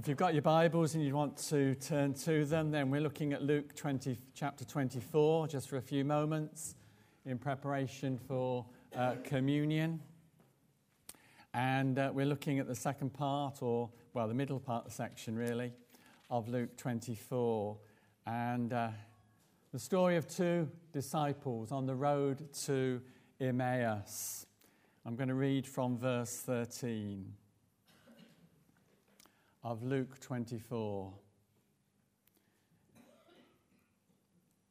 If you've got your Bibles and you want to turn to them, then we're looking at Luke 20, chapter 24 just for a few moments in preparation for uh, communion. And uh, we're looking at the second part, or, well, the middle part of the section, really, of Luke 24. And uh, the story of two disciples on the road to Emmaus. I'm going to read from verse 13 of Luke 24.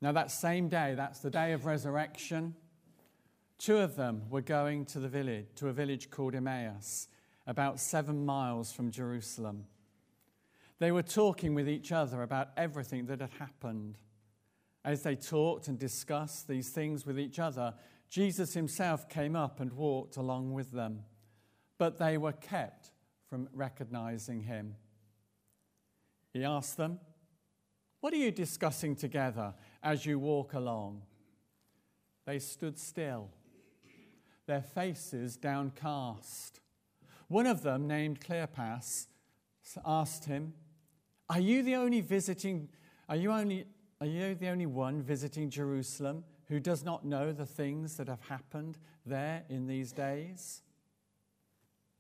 Now, that same day, that's the day of resurrection, two of them were going to the village, to a village called Emmaus, about seven miles from Jerusalem. They were talking with each other about everything that had happened. As they talked and discussed these things with each other, Jesus himself came up and walked along with them, but they were kept from recognizing him. He asked them, What are you discussing together as you walk along? They stood still, their faces downcast. One of them, named Cleopas, asked him, Are you the only visiting, are you only, are you the only one visiting Jerusalem who does not know the things that have happened there in these days?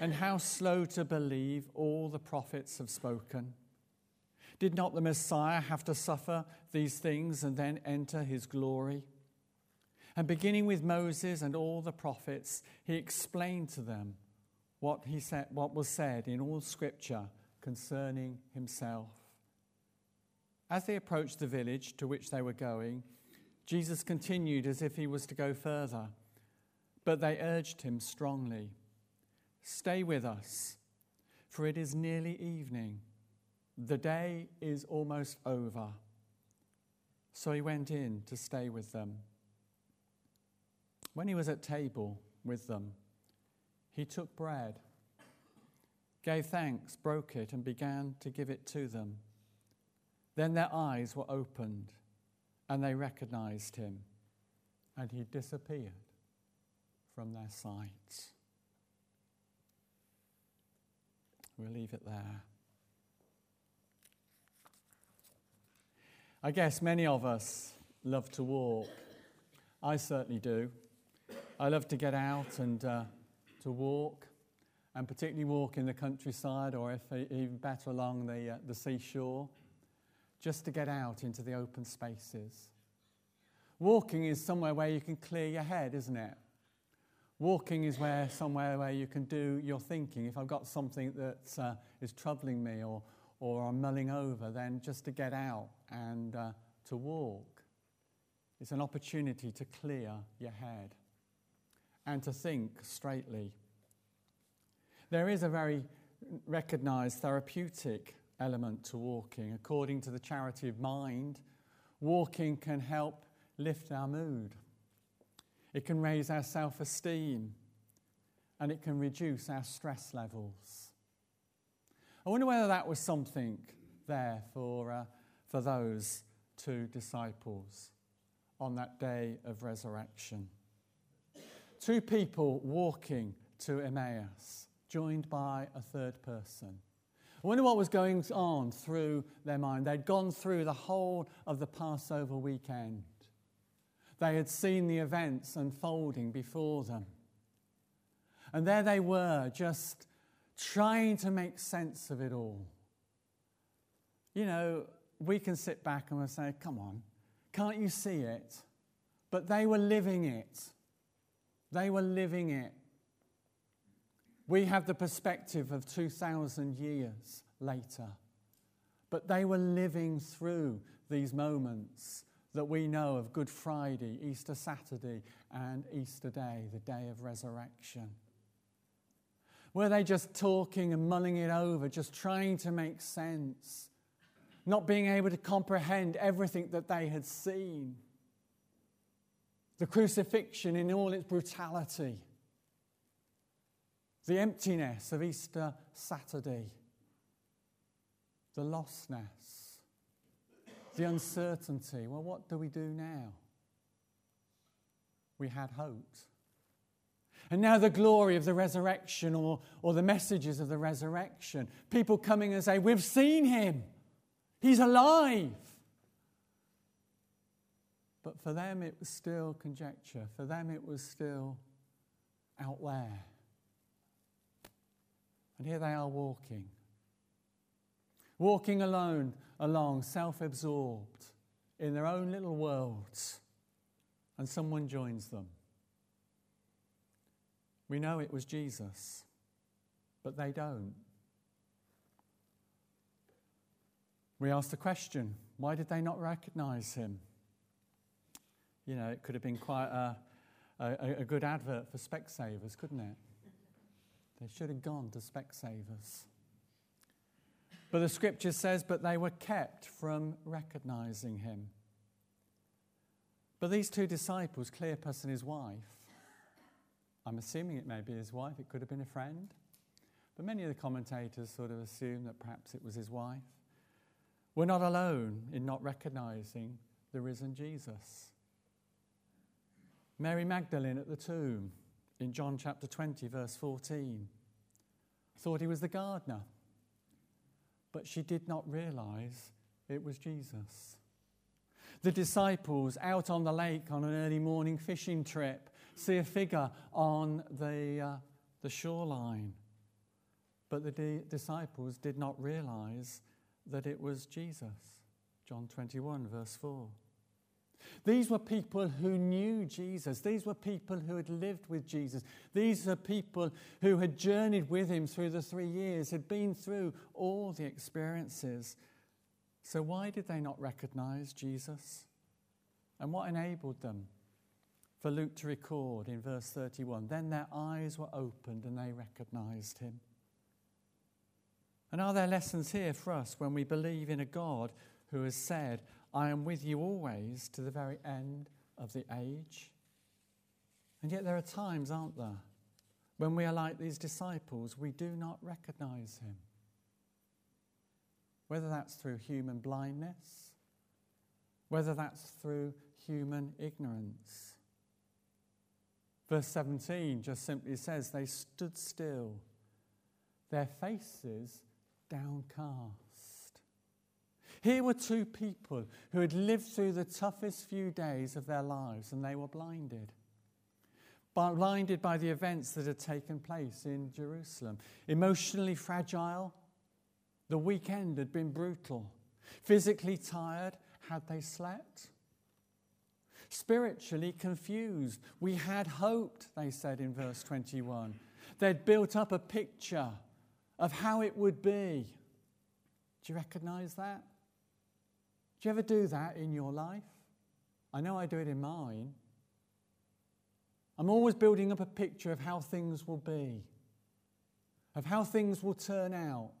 And how slow to believe all the prophets have spoken. Did not the Messiah have to suffer these things and then enter his glory? And beginning with Moses and all the prophets, he explained to them what, he said, what was said in all scripture concerning himself. As they approached the village to which they were going, Jesus continued as if he was to go further, but they urged him strongly. Stay with us, for it is nearly evening. The day is almost over. So he went in to stay with them. When he was at table with them, he took bread, gave thanks, broke it, and began to give it to them. Then their eyes were opened, and they recognized him, and he disappeared from their sight. We'll leave it there. I guess many of us love to walk. I certainly do. I love to get out and uh, to walk, and particularly walk in the countryside or if even better along the, uh, the seashore, just to get out into the open spaces. Walking is somewhere where you can clear your head, isn't it? Walking is where somewhere where you can do your thinking. If I've got something that uh, is troubling me or, or I'm mulling over, then just to get out and uh, to walk. It's an opportunity to clear your head and to think straightly. There is a very recognized therapeutic element to walking. According to the Charity of Mind, walking can help lift our mood. It can raise our self esteem and it can reduce our stress levels. I wonder whether that was something there for, uh, for those two disciples on that day of resurrection. Two people walking to Emmaus, joined by a third person. I wonder what was going on through their mind. They'd gone through the whole of the Passover weekend. They had seen the events unfolding before them. And there they were, just trying to make sense of it all. you know, we can sit back and we'll say, come on, can't you see it? But they were living it. They were living it. We have the perspective of 2,000 years later. But they were living through these moments that we know of Good Friday, Easter Saturday, and Easter Day, the day of resurrection. Were they just talking and mulling it over, just trying to make sense, not being able to comprehend everything that they had seen? The crucifixion in all its brutality, the emptiness of Easter Saturday, the lostness, the uncertainty. Well, what do we do now? We had hoped. And now the glory of the resurrection or, or the messages of the resurrection. People coming and say, We've seen him. He's alive. But for them, it was still conjecture. For them, it was still out there. And here they are walking. Walking alone, along, self absorbed in their own little worlds. And someone joins them. We know it was Jesus, but they don't. We ask the question why did they not recognize him? You know, it could have been quite a, a, a good advert for Specsavers, couldn't it? They should have gone to Specsavers. But the scripture says, but they were kept from recognizing him. But these two disciples, Cleopas and his wife, I'm assuming it may be his wife, it could have been a friend. But many of the commentators sort of assume that perhaps it was his wife. We're not alone in not recognizing the risen Jesus. Mary Magdalene at the tomb in John chapter 20, verse 14, thought he was the gardener, but she did not realize it was Jesus. The disciples out on the lake on an early morning fishing trip see a figure on the, uh, the shoreline. But the di- disciples did not realize that it was Jesus. John 21, verse 4. These were people who knew Jesus. These were people who had lived with Jesus. These are people who had journeyed with him through the three years, had been through all the experiences. So, why did they not recognize Jesus? And what enabled them? for Luke to record in verse 31 Then their eyes were opened and they recognized him. And are there lessons here for us when we believe in a God who has said, I am with you always to the very end of the age? And yet there are times, aren't there, when we are like these disciples, we do not recognize him. Whether that's through human blindness, whether that's through human ignorance. Verse 17 just simply says, They stood still, their faces downcast. Here were two people who had lived through the toughest few days of their lives and they were blinded. Blinded by the events that had taken place in Jerusalem. Emotionally fragile, the weekend had been brutal. Physically tired, had they slept? spiritually confused. We had hoped, they said in verse 21. They'd built up a picture of how it would be. Do you recognize that? Do you ever do that in your life? I know I do it in mine. I'm always building up a picture of how things will be, of how things will turn out.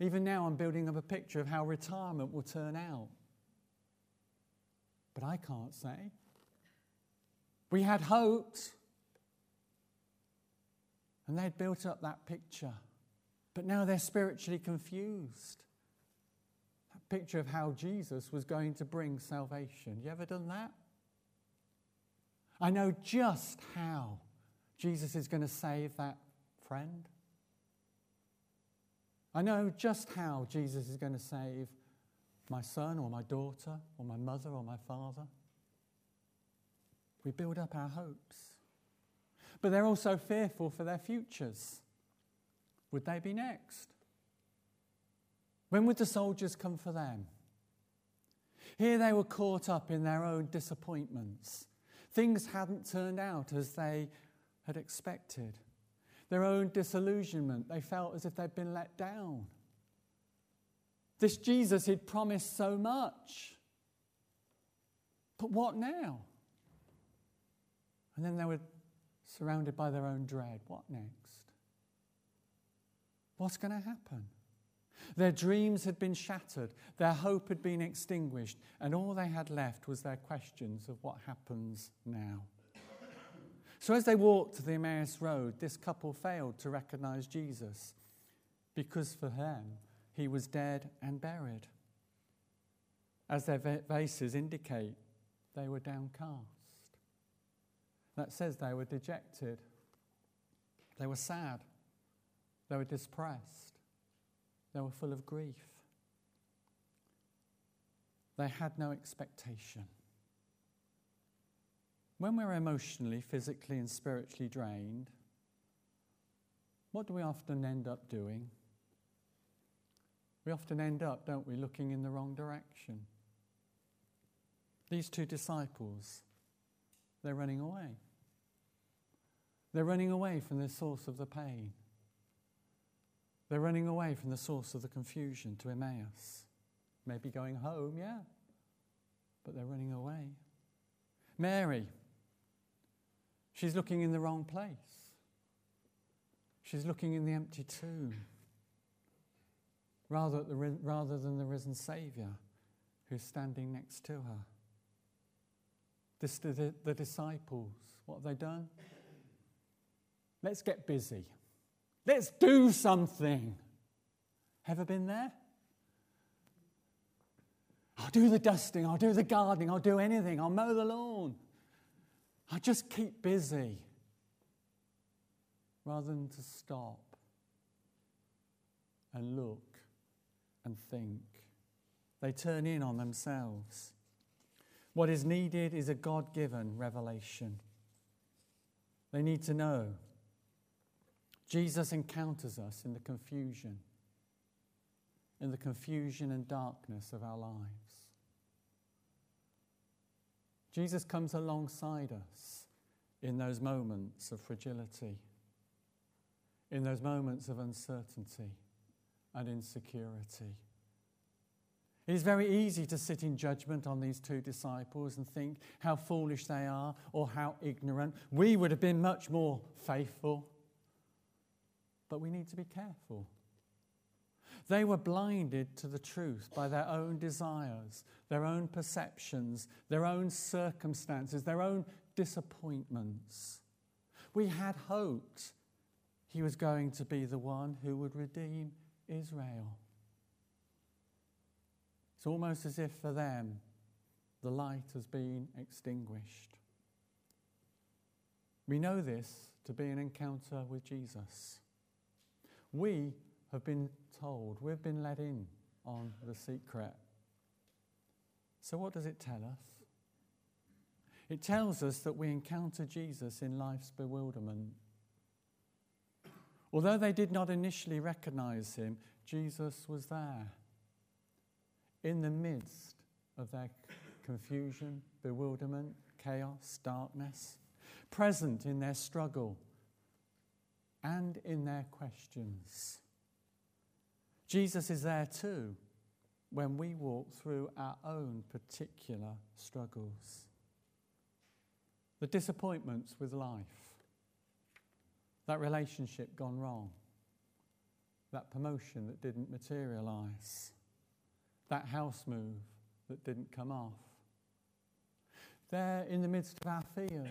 Even now, I'm building up a picture of how retirement will turn out but I can't say. We had hopes, and they'd built up that picture, but now they're spiritually confused. Picture of how Jesus was going to bring salvation. You ever done that? I know just how Jesus is going to save that friend. I know just how Jesus is going to save my son or my daughter or my mother or my father. We build up our hopes. But they're also fearful for their futures. Would they be next? When would the soldiers come for them? Here they were caught up in their own disappointments. Things hadn't turned out as they had expected. Their own disillusionment, they felt as if they'd been let down. This Jesus he'd promised so much. But what now? And then they were surrounded by their own dread. What next? What's going to happen? Their dreams had been shattered, their hope had been extinguished, and all they had left was their questions of what happens now. So, as they walked to the Emmaus Road, this couple failed to recognize Jesus because for them, he was dead and buried. As their faces indicate, they were downcast. That says they were dejected, they were sad, they were depressed, they were full of grief. They had no expectation. When we're emotionally, physically, and spiritually drained, what do we often end up doing? We often end up, don't we, looking in the wrong direction. These two disciples, they're running away. They're running away from the source of the pain. They're running away from the source of the confusion to Emmaus. Maybe going home, yeah, but they're running away. Mary, she's looking in the wrong place. She's looking in the empty tomb rather, the, rather than the risen Saviour who's standing next to her. This, the, the disciples, what have they done? Let's get busy. Let's do something. Ever been there? I'll do the dusting, I'll do the gardening, I'll do anything, I'll mow the lawn. I'll just keep busy rather than to stop and look and think. They turn in on themselves. What is needed is a God given revelation. They need to know. Jesus encounters us in the confusion, in the confusion and darkness of our lives. Jesus comes alongside us in those moments of fragility, in those moments of uncertainty and insecurity. It is very easy to sit in judgment on these two disciples and think how foolish they are or how ignorant. We would have been much more faithful. But we need to be careful. They were blinded to the truth by their own desires, their own perceptions, their own circumstances, their own disappointments. We had hoped he was going to be the one who would redeem Israel. It's almost as if for them the light has been extinguished. We know this to be an encounter with Jesus. We have been told, we've been let in on the secret. So, what does it tell us? It tells us that we encounter Jesus in life's bewilderment. Although they did not initially recognize him, Jesus was there. In the midst of their confusion, bewilderment, chaos, darkness, present in their struggle and in their questions. Jesus is there too when we walk through our own particular struggles. The disappointments with life, that relationship gone wrong, that promotion that didn't materialize, that house move that didn't come off. There, in the midst of our fears,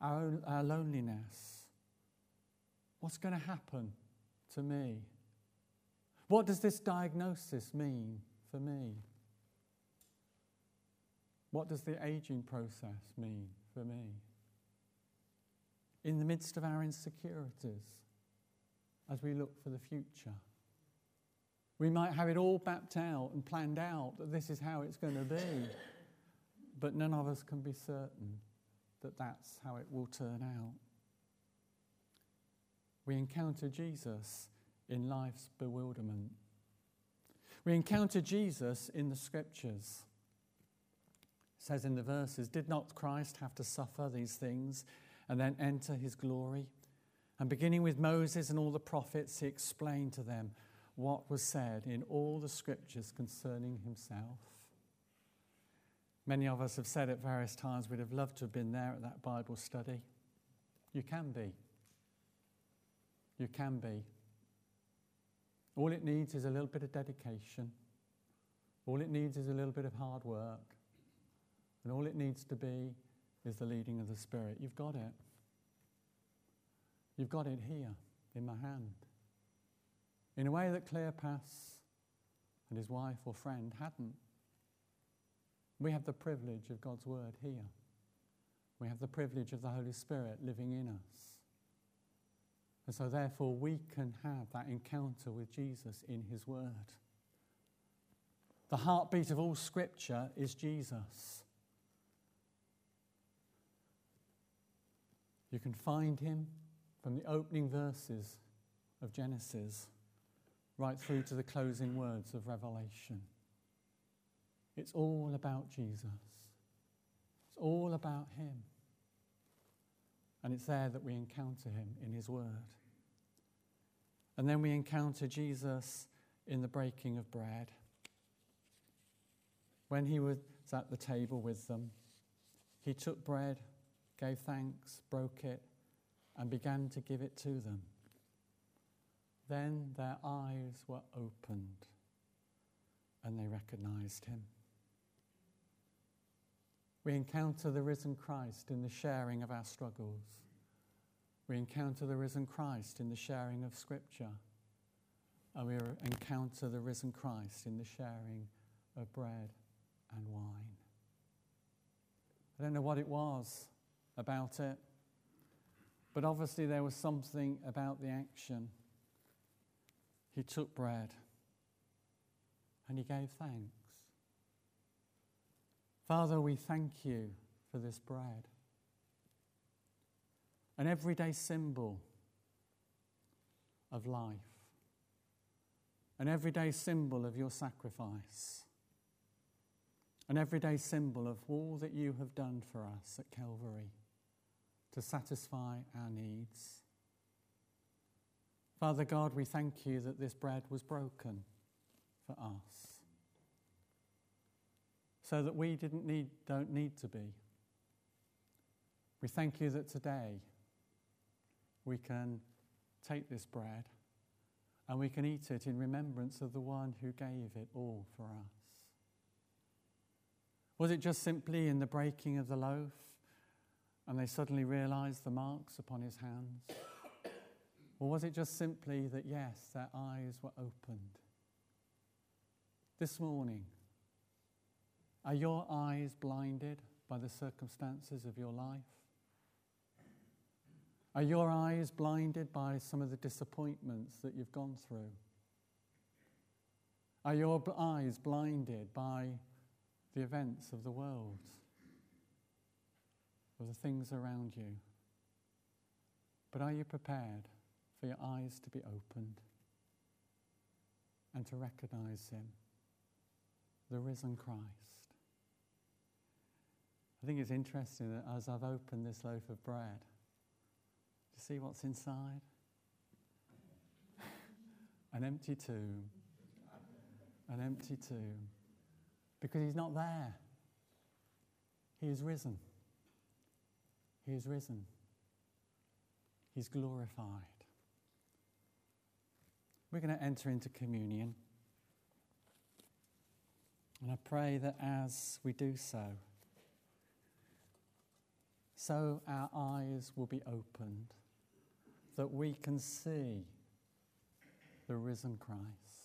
our, own, our loneliness, what's going to happen to me? What does this diagnosis mean for me? What does the aging process mean for me? In the midst of our insecurities, as we look for the future, we might have it all mapped out and planned out that this is how it's going to be, but none of us can be certain that that's how it will turn out. We encounter Jesus in life's bewilderment. We encounter Jesus in the scriptures. It says in the verses, Did not Christ have to suffer these things and then enter his glory? And beginning with Moses and all the prophets, he explained to them what was said in all the scriptures concerning himself. Many of us have said at various times we'd have loved to have been there at that Bible study. You can be. You can be. All it needs is a little bit of dedication. All it needs is a little bit of hard work. And all it needs to be is the leading of the Spirit. You've got it. You've got it here in my hand. In a way that Cleopas and his wife or friend hadn't. We have the privilege of God's word here. We have the privilege of the Holy Spirit living in us. And so, therefore, we can have that encounter with Jesus in His Word. The heartbeat of all Scripture is Jesus. You can find Him from the opening verses of Genesis right through to the closing words of Revelation. It's all about Jesus, it's all about Him. And it's there that we encounter Him in His Word. And then we encounter Jesus in the breaking of bread. When He was at the table with them, He took bread, gave thanks, broke it and began to give it to them. Then their eyes were opened and they recognized him. We encounter the risen Christ in the sharing of our struggles. We encounter the risen Christ in the sharing of Scripture. And we encounter the risen Christ in the sharing of bread and wine. I don't know what it was about it. But obviously, there was something about the action. He took bread and he gave thanks. Father, we thank you for this bread. An everyday symbol of life, an everyday symbol of your sacrifice, an everyday symbol of all that you have done for us at Calvary to satisfy our needs. Father God, we thank you that this bread was broken for us so that we didn't need, don't need to be. We thank you that today we can take this bread and we can eat it in remembrance of the one who gave it all for us. Was it just simply in the breaking of the loaf and they suddenly realized the marks upon his hands? Or was it just simply that, yes, their eyes were opened? This morning, are your eyes blinded by the circumstances of your life? Are your eyes blinded by some of the disappointments that you've gone through? Are your eyes blinded by the events of the world? of the things around you. But are you prepared for your eyes to be opened and to recognize Him, the risen Christ? I think it's interesting that as I've opened this loaf of bread, do you see what's inside? An empty tomb. An empty tomb. Because He's not there, He is risen. He is risen. He's glorified. We're going to enter into communion. And I pray that as we do so, so our eyes will be opened, that we can see the risen Christ.